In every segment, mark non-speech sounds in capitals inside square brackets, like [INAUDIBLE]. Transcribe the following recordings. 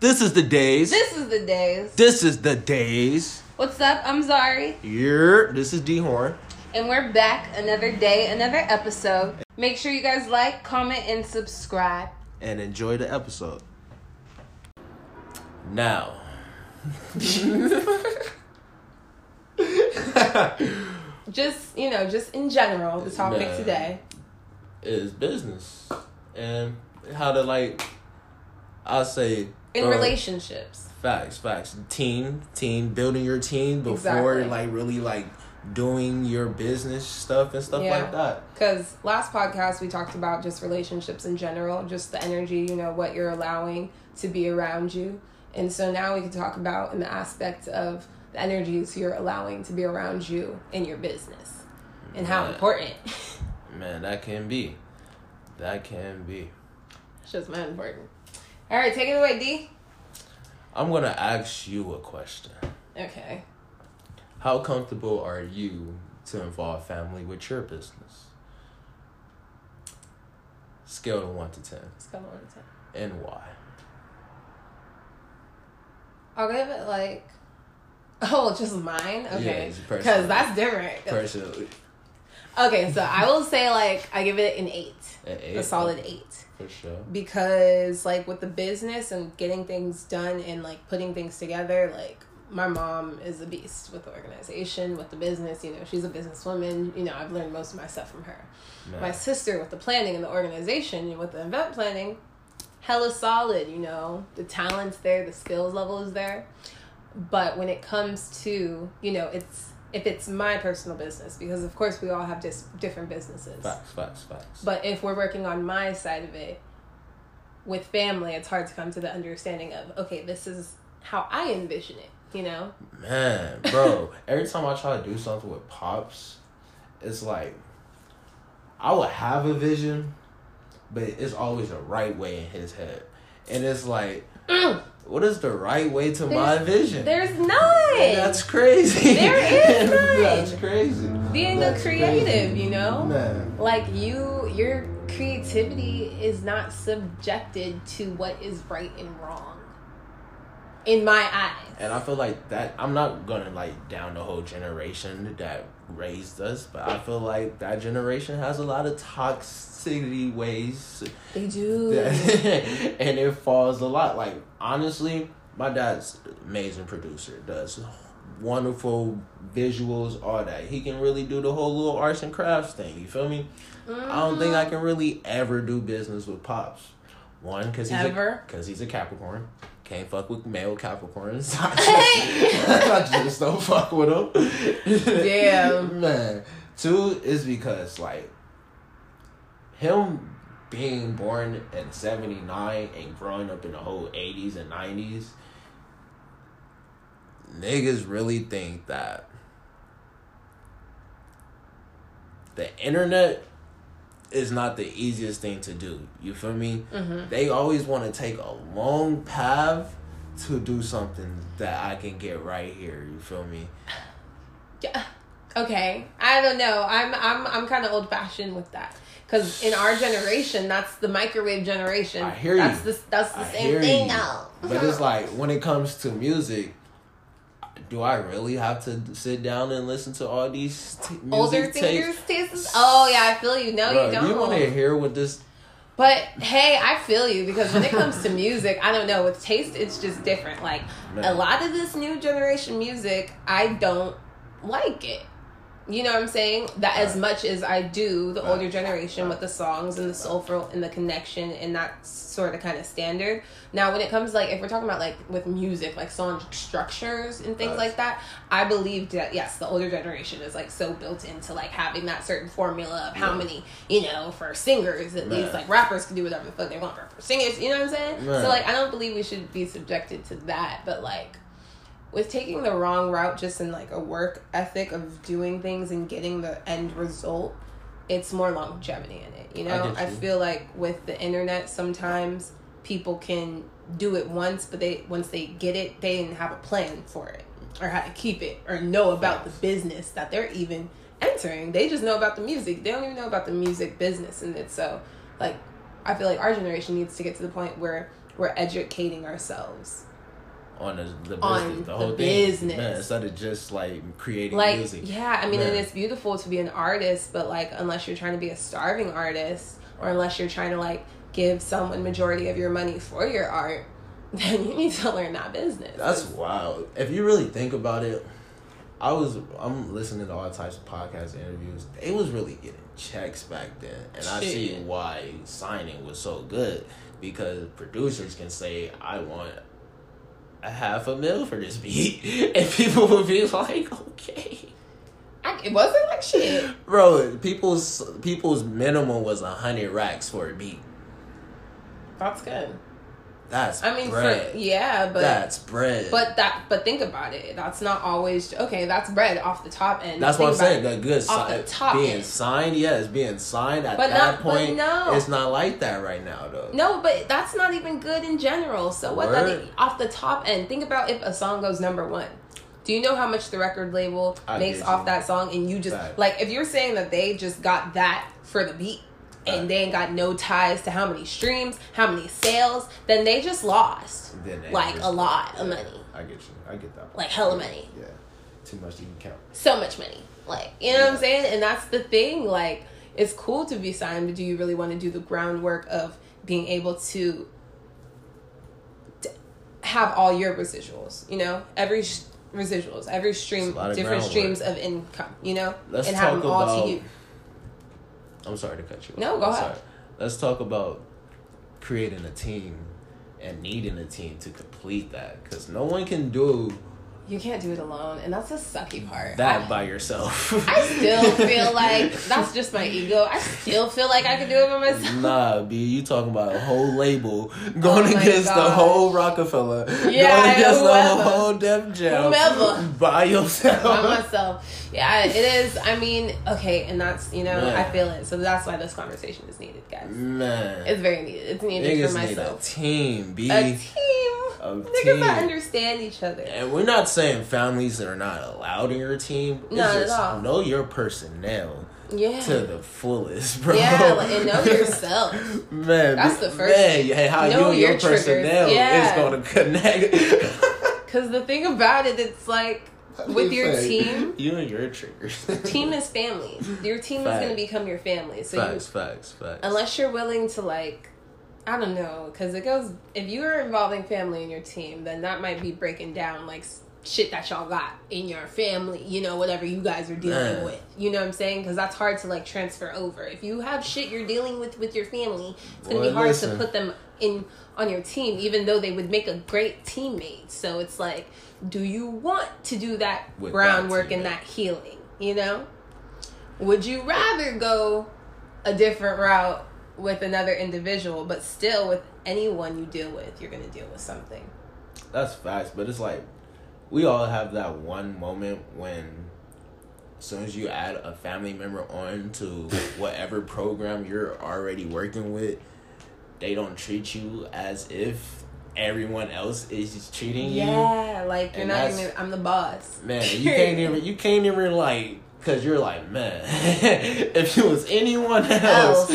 This is the Dayze. This is the Dayze. This is the Dayze. What's up? I'm Zari. Here, this is D Horn. And we're back another day, another episode. Make sure you guys like, comment, and subscribe. And enjoy the episode. Now. [LAUGHS] just, you know, just in general, the topic today. is business. And how to like I'll say In uh, relationships. Facts, facts. Team, team, building your team before Exactly. like really like doing your business stuff and stuff Yeah. like that. Because last podcast we talked about just relationships in general, just the energy, you know, what you're allowing to be around you. And so now we can talk about in the aspect of the energies you're allowing to be around you in your business and how important. [LAUGHS] Man, that can be. That can be. it's just man important. All right, take it away, D. I'm gonna ask you a question. Okay. How comfortable are you to involve family with your business? Scale to one to ten. Scale to one to ten. And why? I'll give it like, [LAUGHS] oh, just mine. Okay, because that's different. Personally. Okay, so I will say like I give it an eight, An eight? a solid eight, For sure. because like with the business and getting things done and like putting things together, like my mom is a beast with the organization, with the business. You know, she's a businesswoman. You know, I've learned most of my stuff from her. My sister with the planning and the organization and with the event planning, hella solid, you know. The talent's there, the skills level is there. But when it comes to, you know, it's if it's my personal business, because of course we all have just different businesses. Facts, facts, facts. But if we're working on my side of it with family, it's hard to come to the understanding of, okay, this is how I envision it, you know? Man, bro, [LAUGHS] every time I try to do something with Pops, it's like I would have a vision, but it's always the right way in his head. And it's like, [CLEARS THROAT] what is the right way to my vision? There's none. That's crazy. There [LAUGHS] is none. That's crazy. Being That's a creative, crazy. you know? Man. like you your creativity is not subjected to what is right and wrong in my eyes And I feel like that I'm not gonna like down the whole generation that raised us, but I feel like that generation has a lot of toxicity ways they do [LAUGHS] and it falls a lot. Like honestly, my dad's amazing producer, does wonderful visuals, all that. He can really do the whole little arts and crafts thing. You feel me? I don't think I mm-hmm. can really ever do business with pops. One, cause he's Ever? a, cause he's a Capricorn. Can't fuck with male Capricorns. [LAUGHS] [LAUGHS] I just don't fuck with them. Damn. [LAUGHS] man. Two is because like him being born in 79 and growing up in the whole 80s and 90s niggas really think that the internet is not the easiest thing to do. You feel me? Mm-hmm. they always want to take a long path to do something that i can get right here. You feel me? [SIGHS] Yeah. okay. I don't know. I'm i'm i'm kind of old fashioned with that because in our generation that's the microwave generation I hear you. that's the that's the I same thing you. now But it's like when it comes to music, do I really have to sit down and listen to all these t- music older singers tastes oh yeah i feel you no Bruh, you don't You want to hear what this? But hey, I feel you because when it comes to music, I don't know. With taste, it's just different. Like a lot of this new generation music, I don't like it. You know what I'm saying? That as much as I do the Right. older generation with the songs and the soulful and the connection and that sort of kind of standard. Now, when it comes like if we're talking about like with music, like song structures and things Right. like that, I believe that yes, the older generation is like so built into like having that certain formula of how many you know for singers at least like rappers can do whatever the fuck they want for, singers. You know what I'm saying? Right. So like I don't believe we should be subjected to that, but like with taking the wrong route just in like a work ethic of doing things and getting the end result it's more longevity in it you know? get I, feel like with the internet sometimes people can do it once but they once they get it they didn't have a plan for it or how to keep it or know about the business that they're even entering. They just know about the music. They don't even know about the music business and it. So like i feel like our generation needs to get to the point where we're educating ourselves on the, the business, On the whole the thing, business. Man, instead of just like creating like music. yeah i mean and it's beautiful to be an artist but like unless you're trying to be a starving artist or unless you're trying to like give someone majority of your money for your art [LAUGHS] then you need to learn that business That's wild. If you really think about it, I was I'm listening to all types of podcast interviews. They was really getting checks back then, and I see why signing was so good because producers can say, "I want a half a mil for this beat," [LAUGHS] and people would be like, "Okay." I, it wasn't like shit Bro, people's people's minimum was a hundred racks for a beat. that's good That's i mean bread. for yeah but that's bread. but that but think about it that's not always okay that's bread off the top end That's what I'm saying. it. The good Off si- the top being end. signed, yes, being signed at But that not- point. no. It's not like that right now, though. No, but that's not even good in general. So what? That off the top end, think about if a song goes number one. Do you know how much the record label I makes off you. that song? And you just like if you're saying that they just got that for the beat. And they ain't got no ties to how many streams, how many sales, then they just lost Then they like just- a lot of yeah, money, I get you. I get that. like hella money, Yeah, too much to even count. so much money. Like you know what I'm saying? And that's the thing. Like it's cool to be signed, but do you really want to do the groundwork of being able to t- have all your residuals? You know, every sh- residuals, every stream, of different streams of income. You know, Let's and have talk them all about- to you. I'm sorry to cut you. off. No, go ahead. sorry. Let's talk about creating a team and needing a team to complete that because no one can do You can't do it alone, and that's the sucky part. that I, by yourself. I still [LAUGHS] feel like that's just my ego. I still feel like I could do it by myself. Nah, B, you talking about a whole label going Oh against the whole Roc-A-Fella, Yeah, going against the whole Def Jam, Whomever. by yourself. by myself. Yeah, it is. I mean, okay, and that's you know, Man. I feel it. So that's why this conversation is needed, guys. Man, It's very needed. It's needed niggas for need a myself. team, B. A team. A Niggas understand each other. And we're not saying families that are not allowed in your team. It's Not at all. know your personnel Yeah. to the fullest, bro. Yeah, like, and know [LAUGHS] yourself. Man, That's the first Man, thing. yeah, how Know you and your, your personnel Yeah. is going to connect. [LAUGHS] Because the thing about it, it's like with your team, [LAUGHS] you and your triggers. team is family. Your team is going to become your family. So facts, you, facts, facts. unless you're willing to like i don't know because it goes if you are involving family in your team then that might be breaking down like shit that y'all got in your family you know whatever you guys are dealing Man. with. You know what i'm saying? Because that's hard to like transfer over. If you have shit you're dealing with with your family it's gonna Boy, be hard listen. to put them in on your team even though they would make a great teammate. So it's like do you want to do that With that groundwork and that healing you know? Would you rather go a different route with another individual, but still with anyone you deal with, you're gonna deal with something. That's facts, but it's like we all have that one moment when as soon as you add a family member on to [LAUGHS] whatever program you're already working with, they don't treat you as if everyone else is treating you. Yeah, like you're And not even. I'm the boss. Man, you can't [LAUGHS] even you can't even like cause you're like, man, [LAUGHS] if it was anyone else,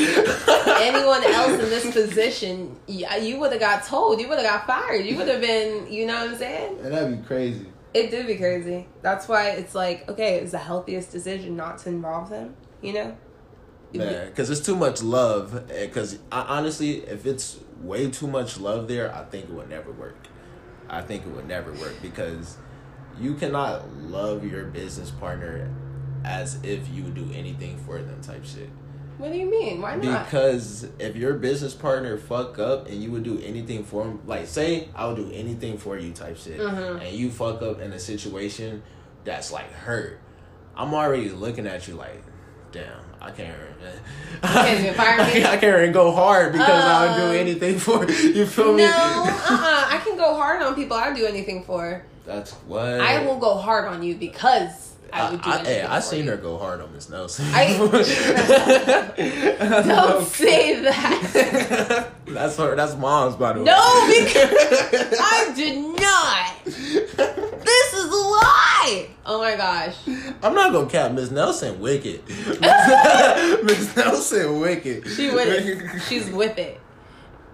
Anyone else in this position, yeah, you would have got told. You would have got fired. You would have been. You know what I'm saying? Man, that'd be crazy. It did be crazy. That's why it's like, okay, it's the healthiest decision not to involve them. You know? Man, because it's too much love. Eh, because honestly, if it's way too much love there, I think it would never work. I think it would never work because you cannot love your business partner as if you would do anything for them type shit. What do you mean? Why not? Because if your business partner fuck up and you would do anything for him, like say I would do anything for you type shit, Mhm. and you fuck up in a situation that's like hurt, I'm already looking at you like, damn, I can't. [LAUGHS] can't me? [LAUGHS] I can't even go hard because I would do Um, anything for [LAUGHS] you. Feel me? No, uh, uh I can go hard on people I do anything for. That's what I will go hard on you because I would do I, anything I for seen you. her go hard on Miss Nelson. I- [LAUGHS] Don't say that. [LAUGHS] that's her. That's mom's, by the way. No, because I did not. This is a lie. Oh my gosh. I'm not gonna cap Miss Nelson wicked. [LAUGHS] Miss Nelson wicked. She with it. She's with it.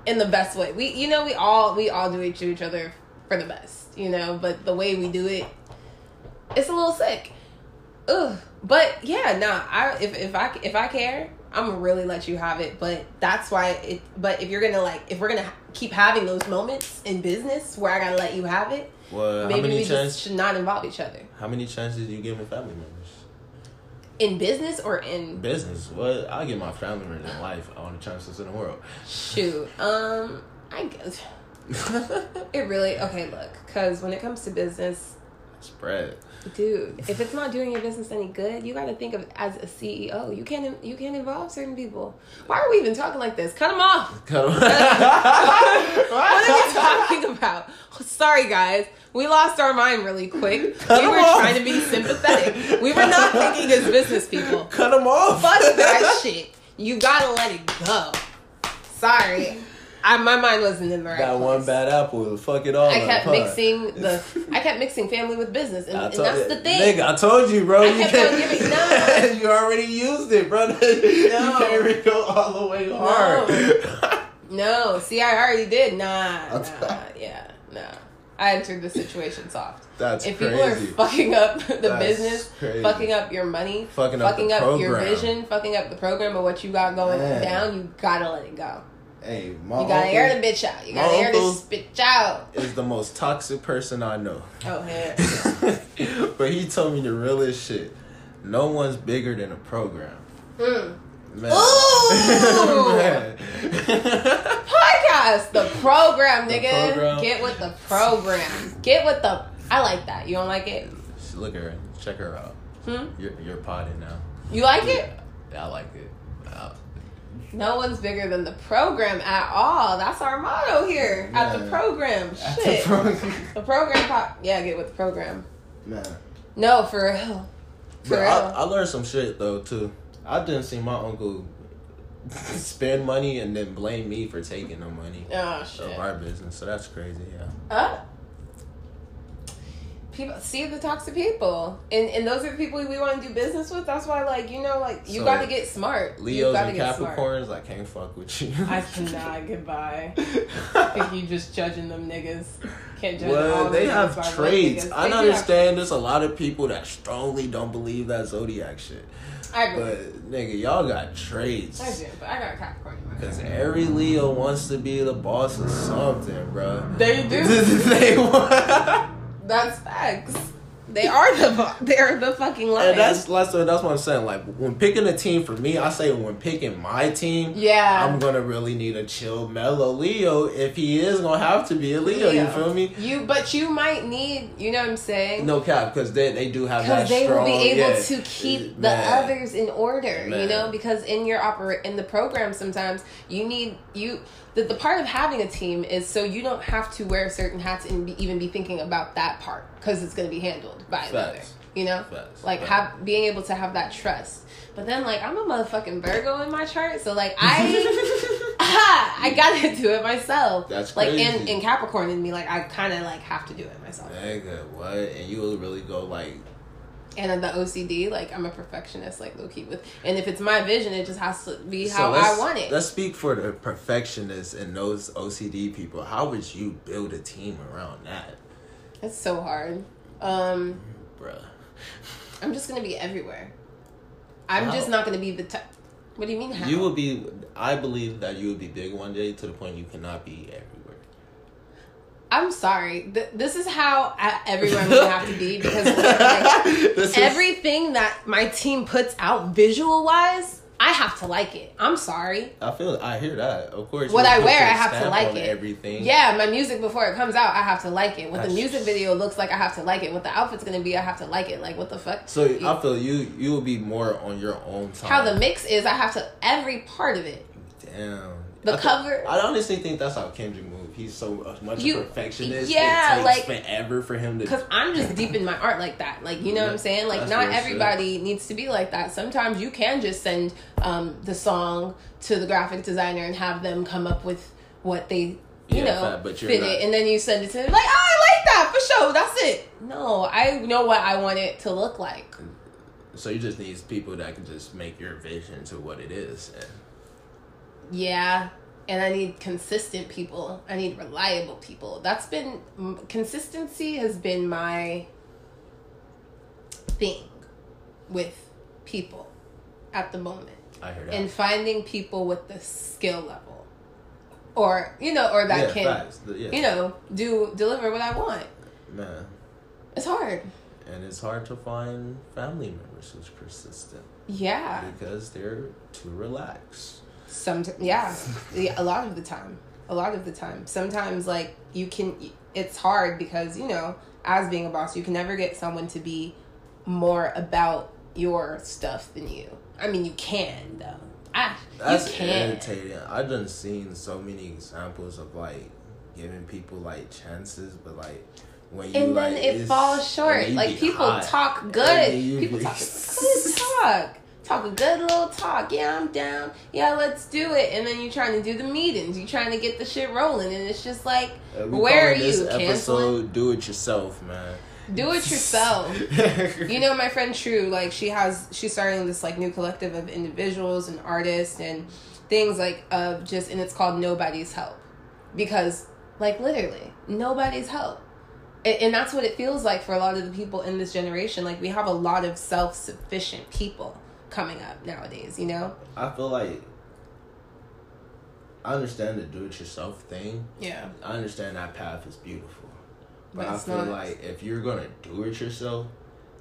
in the best way. We, you know, we all we all do each each other for the best, you know. But the way we do it, it's a little sick. Ugh. But yeah, nah. I if if I if I care, I'm gonna really let you have it. But that's why it. But if you're gonna like, if we're gonna keep having those moments in business where I gotta let you have it, Well, how maybe many we chances? just should not involve each other How many chances do you give my family members? in business or in Business. Well, I'll give my family members in life all the chances in the world. shoot. Um, I guess [LAUGHS] it really okay. Look, because when it comes to business, Spread. Dude, if it's not doing your business any good, you got to think of it as a CEO. You can't you can't involve certain people. Why are we even talking like this? Cut them off. [LAUGHS] Cut 'em- off. What are we [LAUGHS] talking about? Sorry, guys. We lost our mind really quick. Cut we were off. trying to be sympathetic. We were not thinking as business people. Cut them off. Fuck that shit. You gotta let it go. Sorry. I, my mind wasn't in the right Got place. one bad apple. will Fuck it all. I up, kept huh? mixing [LAUGHS] the I kept mixing family with business and, and that's you- the thing. Nigga, I told you, bro. I you kept can't- on giving- [LAUGHS] no. you already used it, bro. [LAUGHS] you can't even go all the way hard. No, see I already did. Nah, nah, yeah, nah. I entered the situation soft. That's if crazy. people are fucking up the That's business, crazy. fucking up your money, Fucking up the your vision, fucking up the program of what you got going Man. down, you gotta let it go. Hey, my You gotta uncle air the bitch out. You gotta air this bitch out. is the most toxic person I know. Oh yeah. [LAUGHS] but he told me the realest shit. No one's bigger than a program. Mm. Man. Ooh! [LAUGHS] Man. Podcast, the program, The nigga. program. Get with the program. Get with the. I like that. You don't like it? Look at her. Check her out. Hmm. You're, you're potted now. You like it? Yeah, I like it. No one's bigger than the program at all. That's our motto here at the program. at the Shit. program. The program pop. Yeah, get with the program. Man. No, for real. For real. I, I learned some shit though too. I didn't see my uncle [LAUGHS] spend money and then blame me for taking the money oh shit. of our business. So that's crazy. Yeah. Uh, people see the toxic people, and and those are the people we want to do business with. That's why, like you know, like you So, got to get smart. you Leos gotta and get smart. Capricorns, I can't fuck with you. I cannot get by. think you just judging them niggas, can't judge all well, they have traits. I They do have understand there's a lot of people that strongly don't believe that zodiac shit. I agree. But nigga, y'all got traits. I do, but I got a Capricorn. Cause every Leo wants to be the boss of something, bro. They do. [LAUGHS] they want. That's facts. They are the they're the fucking lions. And that's that's what that's what I'm saying. Like when picking a team for me, I say when picking my team, yeah. I'm gonna really need a chill, mellow Leo. If he is gonna have to be a Leo, you feel me? You, but you might need. You know what I'm saying? No cap, because they they do have that because they strong. will be able yeah, to keep uh, the man. others in order you know because in your operate in the program sometimes you need you the, the part of having a team is so you don't have to wear certain hats and be, even be thinking about that part because it's going to be handled by another Facts. you know Facts. like Facts. have being able to have that trust but then like i'm a motherfucking virgo in my chart so like i [LAUGHS] [LAUGHS] i gotta do it myself That's like in, crazy. in capricorn in me like i kind of like have to do it myself Nigga, what? And you will really go like and then the OCD, like I'm a perfectionist, like low key with, and if it's my vision, it just has to be how I want it. Let's speak for the perfectionists and those OCD people. How would you build a team around that, It's so hard. Um, bruh? I'm just gonna be everywhere. I'm How? just not gonna be the type. What do you mean? How? You will be. I believe that you will be big one day to the point you cannot be everywhere. I'm sorry. Th- this is how I, I'm gonna have to be because like, [LAUGHS] This is- everything that my team puts out visual wise, I have to like it. I'm sorry. I feel. I hear that. Of course. What I wear, I have to like it. Everything. Yeah, my music before it comes out, I have to like it. What the music video looks like, I have to like it. What the outfit's gonna be, I have to like it. Like what the fuck? So I feel you. You will be more on your own time. how the mix is, I have to every part of it. Damn. The I cover- I honestly think that's how Kendrick moved. He's so much You- a perfectionist. yeah, it like- takes forever for him to. Because I'm just deep in my art like that. Like you know what I'm saying? Like not shit. everybody needs to be like that. Sometimes you can just send um, the song to the graphic designer and have them come up with what they you Yeah, know you're fit not- it, and then you send it to them like, oh, I like that for sure. That's it. No, I know what I want it to look like. So you just need people that can just make your vision to what it is. And Yeah. and I need consistent people. I need reliable people. That's been consistency has been my thing with people at the moment. I heard that. And finding people with the skill level. Or, you know, or that yeah, can facts. Yeah. you know, do deliver what I want. Man. It's hard. And it's hard to find family members who's persistent Yeah. because they're too relaxed. Some yeah. yeah, a lot of the time. A lot of the time. Sometimes like you can it's hard because, you know, as being a boss, you can never get someone to be more about your stuff than you. I mean, you can though. Ah, I, That's you can. irritating. I've done seen so many examples of like giving people like chances, but like when you and then like, it falls short. Like people hot. talk good. People talk [LAUGHS] good talk. Talk a good little talk. Yeah, I'm down. Yeah, let's do it. And then you're trying to do the meetings. You're trying to get the shit rolling, and it's just like, Uh, where are this you? Canceling? episode do it yourself, man. Do it yourself. [LAUGHS] you know my friend True, like she has she's starting this like new collective of individuals and artists and things like of just and it's called Nobody's Help. Because like literally, nobody's help. And, and that's what it feels like for a lot of the people in this generation. Like we have a lot of self-sufficient people coming up nowadays, you know? I feel like I understand the do it yourself thing. Yeah. I understand that path is beautiful. But, But I feel not. like if you're gonna do it yourself,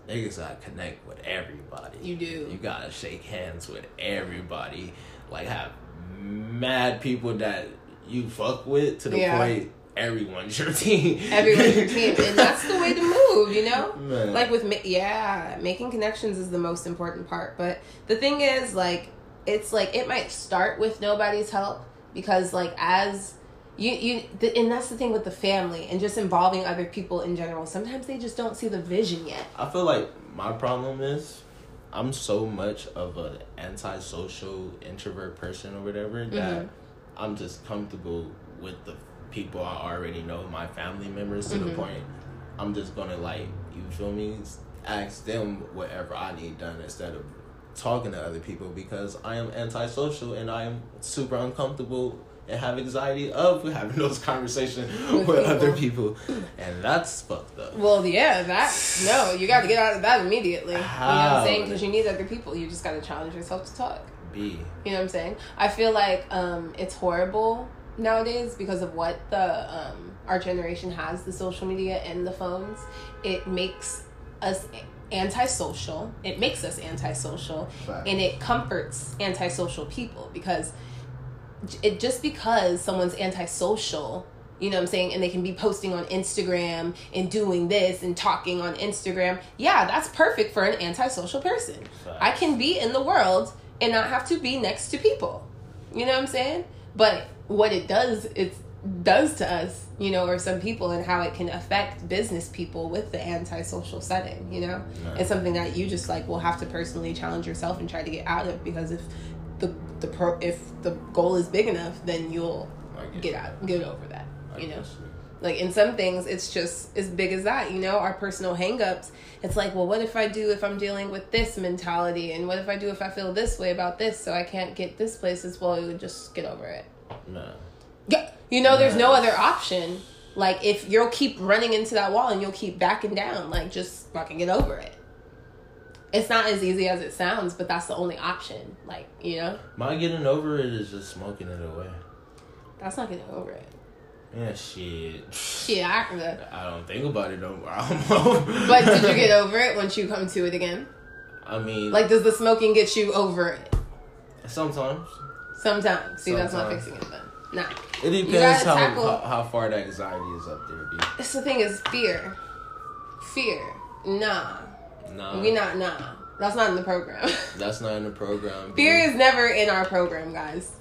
niggas gotta connect with everybody. You do. You gotta shake hands with everybody. Like have mad people that you fuck with to the Yeah. point everyone's [LAUGHS] your team. Everyone's your team. And that's the way to move, you know? Man. like with ma- yeah making connections is the most important part but the thing is like it's like it might start with nobody's help because like as you you the, and that's the thing with the family and just involving other people in general sometimes they just don't see the vision yet I feel like my problem is I'm so much of an antisocial introvert person or whatever that Mhm. I'm just comfortable with the people I already know, my family members, to the Mhm. point I'm just gonna like you feel me, ask them whatever I need done instead of talking to other people because I am antisocial and I am super uncomfortable and have anxiety of having [LAUGHS] those conversations With with, other people. and that's fucked up. well yeah that no you got to get out of that immediately you know what How? i'm saying because you need other people you just got to challenge yourself to talk B. You know what I'm saying? I feel like um, it's horrible nowadays because of what the um, our generation has the social media and the phones. It makes us antisocial. It makes us antisocial, Fact. and it comforts antisocial people because it just because someone's antisocial. You know what I'm saying? And they can be posting on Instagram and doing this and talking on Instagram. Yeah, that's perfect for an antisocial person. Facts. I can be in the world and not have to be next to people. You know what I'm saying? But what it does, it does to us, you know, or some people, and how it can affect business people with the antisocial setting. You know, Yeah. it's something that you just like will have to personally challenge yourself and try to get out of because if the the pro if the goal is big enough, then you'll get out get over that. I You know. Like in some things it's just as big as that you know our personal hangups. It's like well what if i do if i'm dealing with this mentality? And what if i do if i feel this way about this so i can't get this place as well? You would just get over it. Nah. yeah. You know there's no other option. Like if you'll keep running into that wall and you'll keep backing down like just fucking get over it. It's not as easy as it sounds but that's the only option like you know? My getting over it is just smoking it away. that's not getting over it Yeah, shit. Shit, I, I don't think about it no more. [LAUGHS] but did you get over it once you come to it again I mean, Like, does the smoking get you over it? sometimes Sometimes. See, that's not fixing it then. Nah. it depends how, how how far that anxiety is up there. B. That's the thing is fear. Fear. Nah. Nah, We not, nah. That's not in the program. [LAUGHS] that's not in the program. B. fear is never in our program, guys.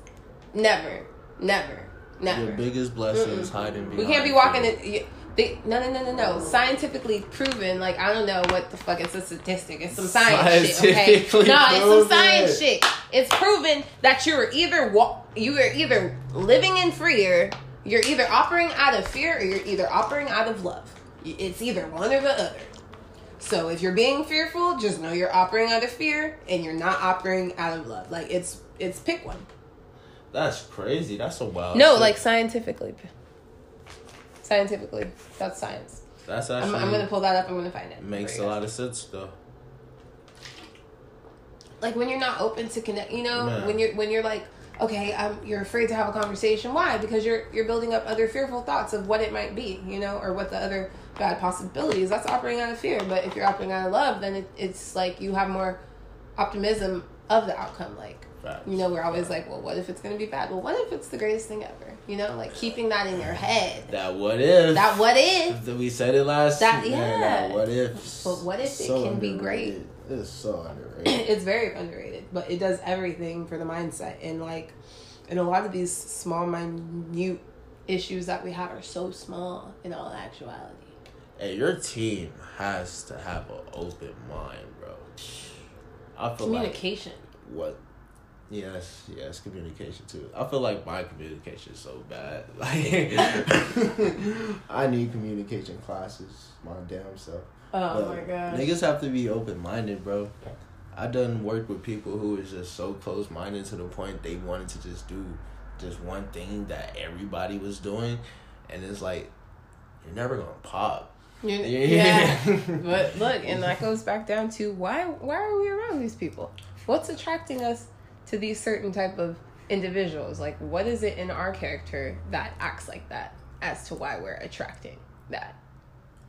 Never. Never. Never. Your biggest blessing is hiding behind. We can't be walking in. They, no, no, no, no, no. Scientifically proven. Like I don't know what the fuck. It's a statistic. It's some science shit. Okay. No, it's some science shit. It's proven that you're either wa- you are either living in fear. You're either operating out of fear or you're either operating out of love. It's either one or the other. So if you're being fearful, just know you're operating out of fear and you're not operating out of love. Like it's it's pick one. That's crazy. That's a wild. No, shit. like scientifically. Scientifically, that's science. that's I'm, actually I'm gonna pull that up. I'm gonna find it. makes a lot of sense though. Like when you're not open to connect, you know, Man. when you're when you're like, okay, I'm, you're afraid to have a conversation. Why? Because you're you're building up other fearful thoughts of what it might be, you know, or what the other bad possibilities. That's operating out of fear. But if you're operating out of love, then it, it's like you have more optimism of the outcome. Like Facts. you know, we're always like, well, what if it's gonna be bad? Well, what if it's the greatest thing ever? You know, like keeping that in your [SIGHS] head. That what if? That what if? That we said it last. That- man, yeah. what if? But what if it can be great? It's so underrated. [CLEARS THROAT] it's very underrated, but it does everything for the mindset. And like, and a lot of these small, minute issues that we have are so small in all actuality. hey, your team has to have an open mind, bro. I feel like Communication. what yes yes communication too. I feel like my communication is so bad. [LAUGHS] Like [LAUGHS] i need communication classes my damn self. Oh But my gosh. niggas have to be open-minded bro. I done worked with people who is just so close-minded to the point they wanted to just do just one thing that everybody was doing and it's like you're never gonna pop Yeah. yeah. [LAUGHS] but look, and that goes back down to why why are we around these people? What's attracting us to these certain type of individuals? Like what is it in our character that acts like that as to why we're attracting that?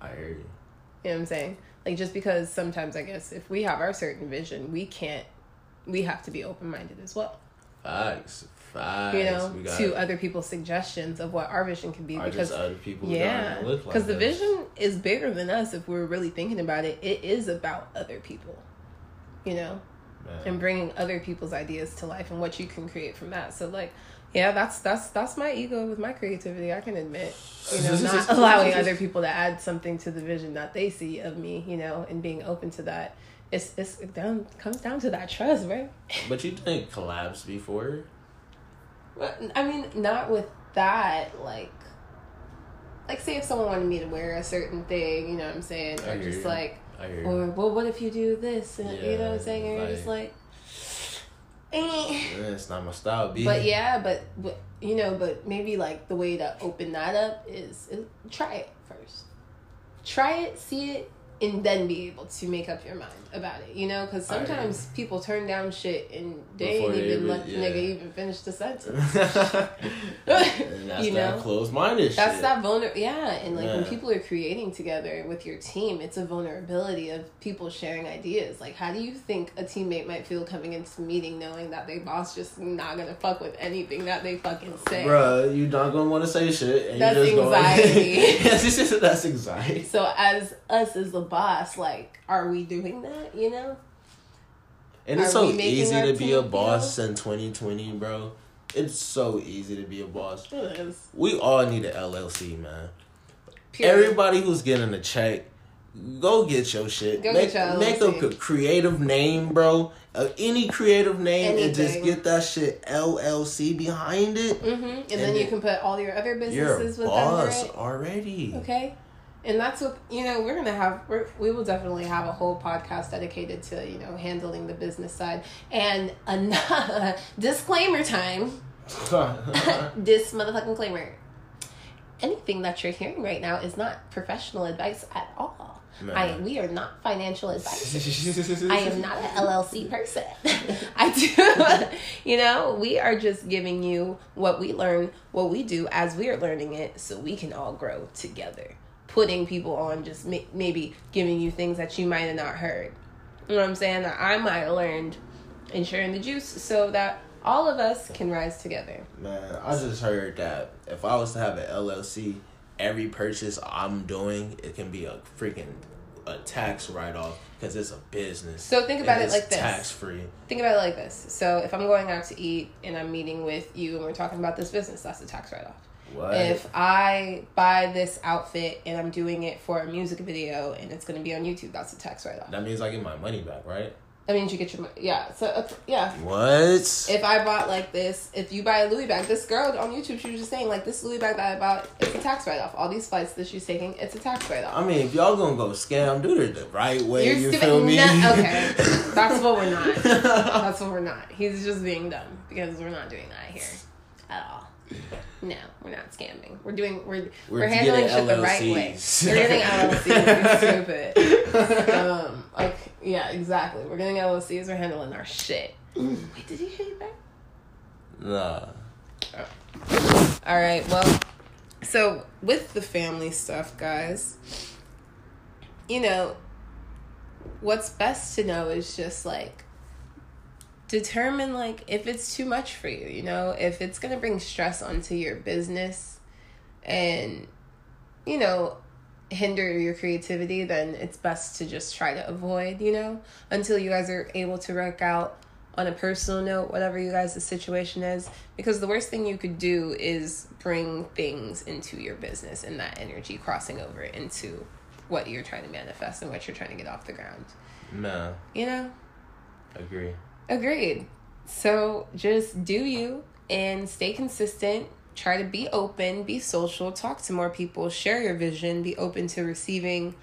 i hear you You know what I'm saying? Like just because sometimes I guess if we have our certain vision, we can't we have to be open minded as well. facts facts You know, to other people's suggestions of what our vision can be because other people yeah, don't like because the vision is bigger than us. If we're really thinking about it, it is about other people, you know, Man. and bringing other people's ideas to life and what you can create from that. So like, yeah, that's that's that's my ego with my creativity. I can admit, you know, [LAUGHS] not [LAUGHS] allowing other people to add something to the vision that they see of me, you know, and being open to that. It's it's it down comes down to that trust, right? But you think collabs before? I mean, not with that. Like, like say if someone wanted me to wear a certain thing, you know what I'm saying, or just you. like, or well, what if you do this? And, you know what I'm saying? And you're just like, eh. Yeah, it's not my style, B. But yeah, but, but you know, but maybe like the way to open that up is, is try it first. Try it, see it, and then be able to make up your mind about it. You know, because I sometimes people turn down shit and they ain't even even- let the yeah. nigga even finish the sentence. [LAUGHS] and that's [LAUGHS] You that know? closed-minded That's shit. that vulner. Yeah, and like when people are creating together with your team, it's a vulnerability of people sharing ideas. Like, how do you think a teammate might feel coming into a meeting knowing that their boss just not gonna fuck with anything that they fucking say? Bruh, you not gonna want to say shit. And That's you just [LAUGHS] anxiety. Gonna... yes, that's anxiety. So as us as the boss, like, are we doing that? You know? And it's Are so easy to be a boss in 2020, bro. It's so easy to be a boss. It is. We all need an LLC, man. Period. Everybody who's getting a check, go get your shit. Go make, get your make a LLC. c- creative name, bro. Uh, any creative name, and just get that shit LLC behind it. Mm-hmm. And, then you can put all your other businesses with under boss it. already. Okay. And that's what you know. We're gonna have. We're, we will definitely have a whole podcast dedicated to you know handling the business side. And another [LAUGHS] disclaimer time. [LAUGHS] this motherfucking claimer. Anything that you're hearing right now is not professional advice at all. I we are not financial advisors. I am not an LLC person. [LAUGHS] I do, you know, we are just giving you what we learn, what we do as we are learning it, so we can all grow together. Putting people on, just ma- maybe giving you things that you might have not heard. You know what I'm saying? That I might have learned and sharing the juice so that all of us can rise together. Man, I just heard that if I was to have an LLC, every purchase I'm doing, it can be a freaking a tax write off because it's a business. So think about it like this. Tax free. Think about it like this. So if I'm going out to eat and I'm meeting with you and we're talking about this business, that's a tax write off. What? If I buy this outfit and I'm doing it for a music video and it's going to be on YouTube, that's a tax write off. that means I get my money back, right? That means you get your money. Yeah. So uh, yeah. What? If I bought like this, if you buy a Louis bag, this girl on YouTube, she was just saying like this Louis bag that I bought, it's a tax write off. All these flights that she's taking, it's a tax write off. I mean, if y'all gonna go scam, do it the right way. You're you stupid. feel me? No- okay, [LAUGHS] that's what we're not. [LAUGHS] That's what we're not. He's just being dumb because we're not doing that here. at all. No, we're not scamming. We're doing we're we're, We're handling shit the right way. We're getting LLCs. Stupid. [LAUGHS] Um, like yeah, exactly. We're getting LLCs. We're handling our shit. Wait, did he hate that? Nah. All right. Well, so with the family stuff, guys, you know, what's best to know is just like determine like if it's too much for you, you know, if it's going to bring stress onto your business and you know, hinder your creativity, then it's best to just try to avoid, you know, until you guys are able to work out on a personal note, whatever you guys' the situation is. Because the worst thing you could do is bring things into your business and that energy crossing over into what you're trying to manifest and what you're trying to get off the ground. Nah. You know? Agree. Agreed. So just do you and stay consistent. Try to be open, be social, talk to more people, share your vision, be open to receiving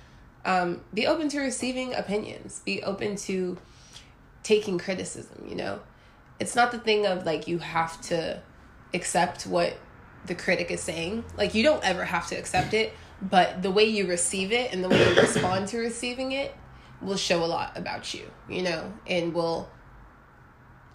um, be open to receiving opinions, be open to taking criticism, you know? It's not the thing of like you have to accept what the critic is saying. Like you don't ever have to accept it, but the way you receive it and the way you respond to receiving it will show a lot about you, you know, and will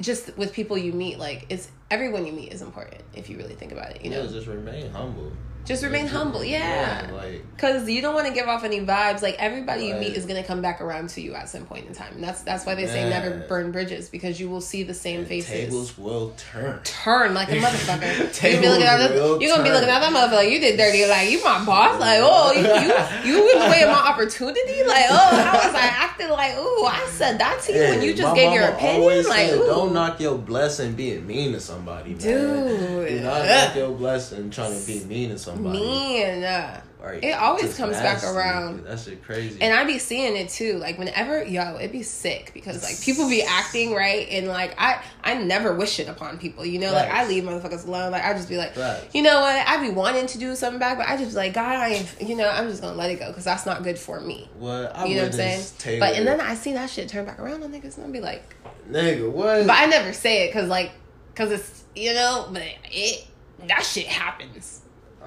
just with people you meet, like it's everyone you meet is important if you really think about it, you know. Yeah, just remain humble. Just remain Just- humble, yeah. like Cause you don't want to give off any vibes. Like everybody you meet is gonna come back around to you at some point in time, and that's that's why they say never burn bridges because you will see the same faces tables will turn. turn like a motherfucker. [LAUGHS] you gonna be Tables looking at that. will You gonna be looking at that motherfucker. You did dirty. Like you my boss. Like oh you you you was away my [LAUGHS] opportunity. Like oh I was like acting like ooh I said that to you when you just gave your opinion. Like said, don't knock your blessing being mean to somebody, man. Dude. Do not knock your blessing trying to be mean to somebody. mean. Like, It always comes back nasty. around. That shit crazy. And I be seeing it too. Like whenever yo, it be sick because like people be acting right and like I I never wish it upon people. You know, like I leave motherfuckers alone. Like I just be like, you know what? I be wanting to do something back, but I just be like, God, I ain't. You know, I'm just gonna let it go because that's not good for me. what I You know what I'm saying? Taylor, But and then I see that shit turn back around on niggas and I be like, nigga, what? but I never say it because like because it's you know, but it that shit happens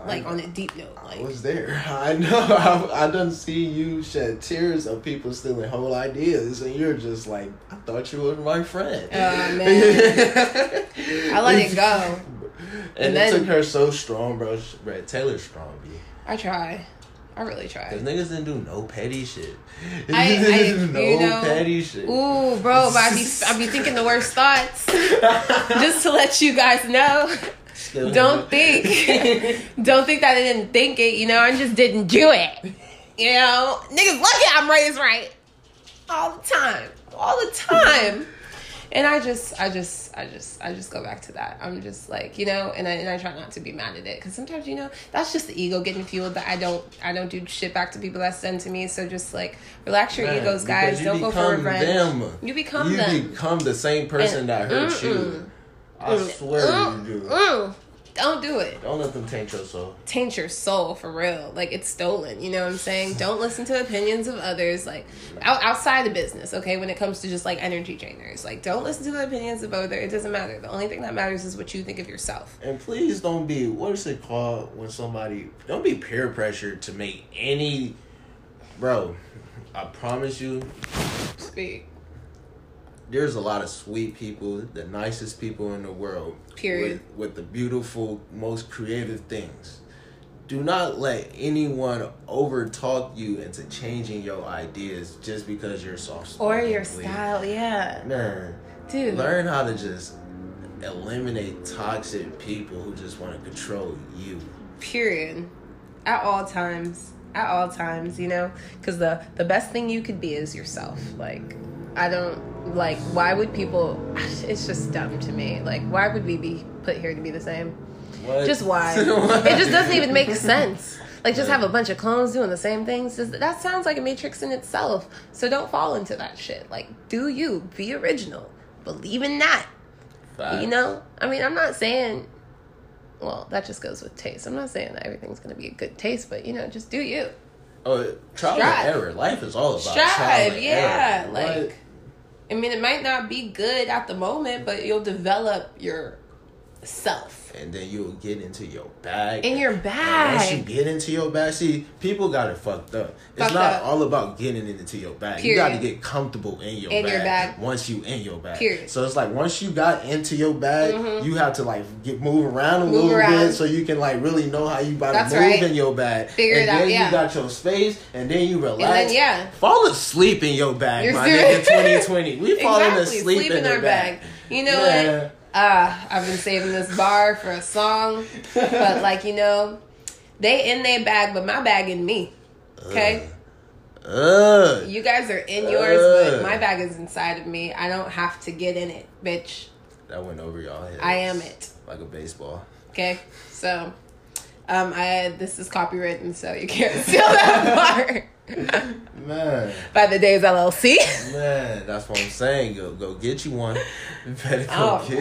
like on a deep note. I Like was there. [LAUGHS] I know. [LAUGHS] I, I done see you shed tears of people stealing whole ideas, and you're just like, I thought you was my friend. Oh, [LAUGHS] man. I let it go. And, And it took her so strong, bro. Taylor's strong, B. I try. I really try. Cause niggas didn't do no petty shit. I- [LAUGHS] I- no you know, petty shit. Ooh, bro, but I be [LAUGHS] I be thinking the worst thoughts. [LAUGHS] Just to let you guys know. Still Don't think don't think that I didn't think it, you know, I just didn't do it. You know? Niggas lucky I'm raised right. All the time. All the time. And I just, I just, I just, I just go back to that. I'm just like, you know, and I, and I try not to be mad at it because sometimes, you know, that's just the ego getting fueled. That I don't, I don't do shit back to people that send to me. So just like relax your Man, egos, guys. you Don't go for become revenge. them. You become you them. become the same person And- that hurts you. Mm-mm. I swear Mm, you do. mm. Don't do it. Don't let them taint your soul. taint your soul for real. Like it's stolen. You know what I'm saying? Don't listen to opinions of others. Like out, outside the business, okay. When it comes to just like energy trainers, like don't listen to the opinions of other. It doesn't matter. The only thing that matters is what you think of yourself. And please don't be what is it called when somebody don't be peer pressured to make any bro. I promise you, Speak. there's a lot of sweet people, the nicest people in the world. Period. With, with the beautiful, most creative things. Do not let anyone over talk you into changing your ideas just because you're soft Or your style, yeah, Man, dude. learn how to just eliminate toxic people who just want to control you. Period. At all times. At all times, you know, because the the best thing you could be is yourself. Like, I don't like. Why would people? [LAUGHS] It's just dumb to me. Like, why would we be put here to be the same? What? Just why? [LAUGHS] it just doesn't even make sense. Like, just have a bunch of clones doing the same things. That sounds like a matrix in itself. So don't fall into that shit. Like, do you be original? Believe in that. Facts. You know, I mean, I'm not saying. Well, that just goes with taste. I'm not saying that everything's gonna be a good taste, but you know, just do you. Oh, trial Strive. and error. Life is all about trial Strive, and yeah. error. Like, I mean, it might not be good at the moment, but you'll develop your self. and then you'll get into your bag. In your And once you get into your bag, see, people got it fucked up. It's not up. all about getting into your bag. Period. You got to get comfortable in your In bag. your bag. Once you in your bag. Period. So it's like once you got into your bag, you have to like get move around a Mm-hmm. Move little around. bit so you can like really know how you about That's to move right. in your bag. Figure and it out, yeah. you got your space, and then you relax. And then yeah. Fall asleep in your bag, You're my serious. nigga. 2020. We [LAUGHS] falling Exactly. asleep Sleep in, in our our bag. bag. You know Yeah. what? Uh, I've been saving this bar for a song. But like, you know, they in their bag, but my bag in me. Okay? Ugh. You guys are in yours, Ugh. but my bag is inside of me. I don't have to get in it, bitch. That went over y'all head. I am it. Like a baseball. Okay? So um I this is copywritten, so you can't [LAUGHS] steal that part. Man. By the Dayze LLC. Man, that's what I'm saying. Go go get you one. You better go Oh, get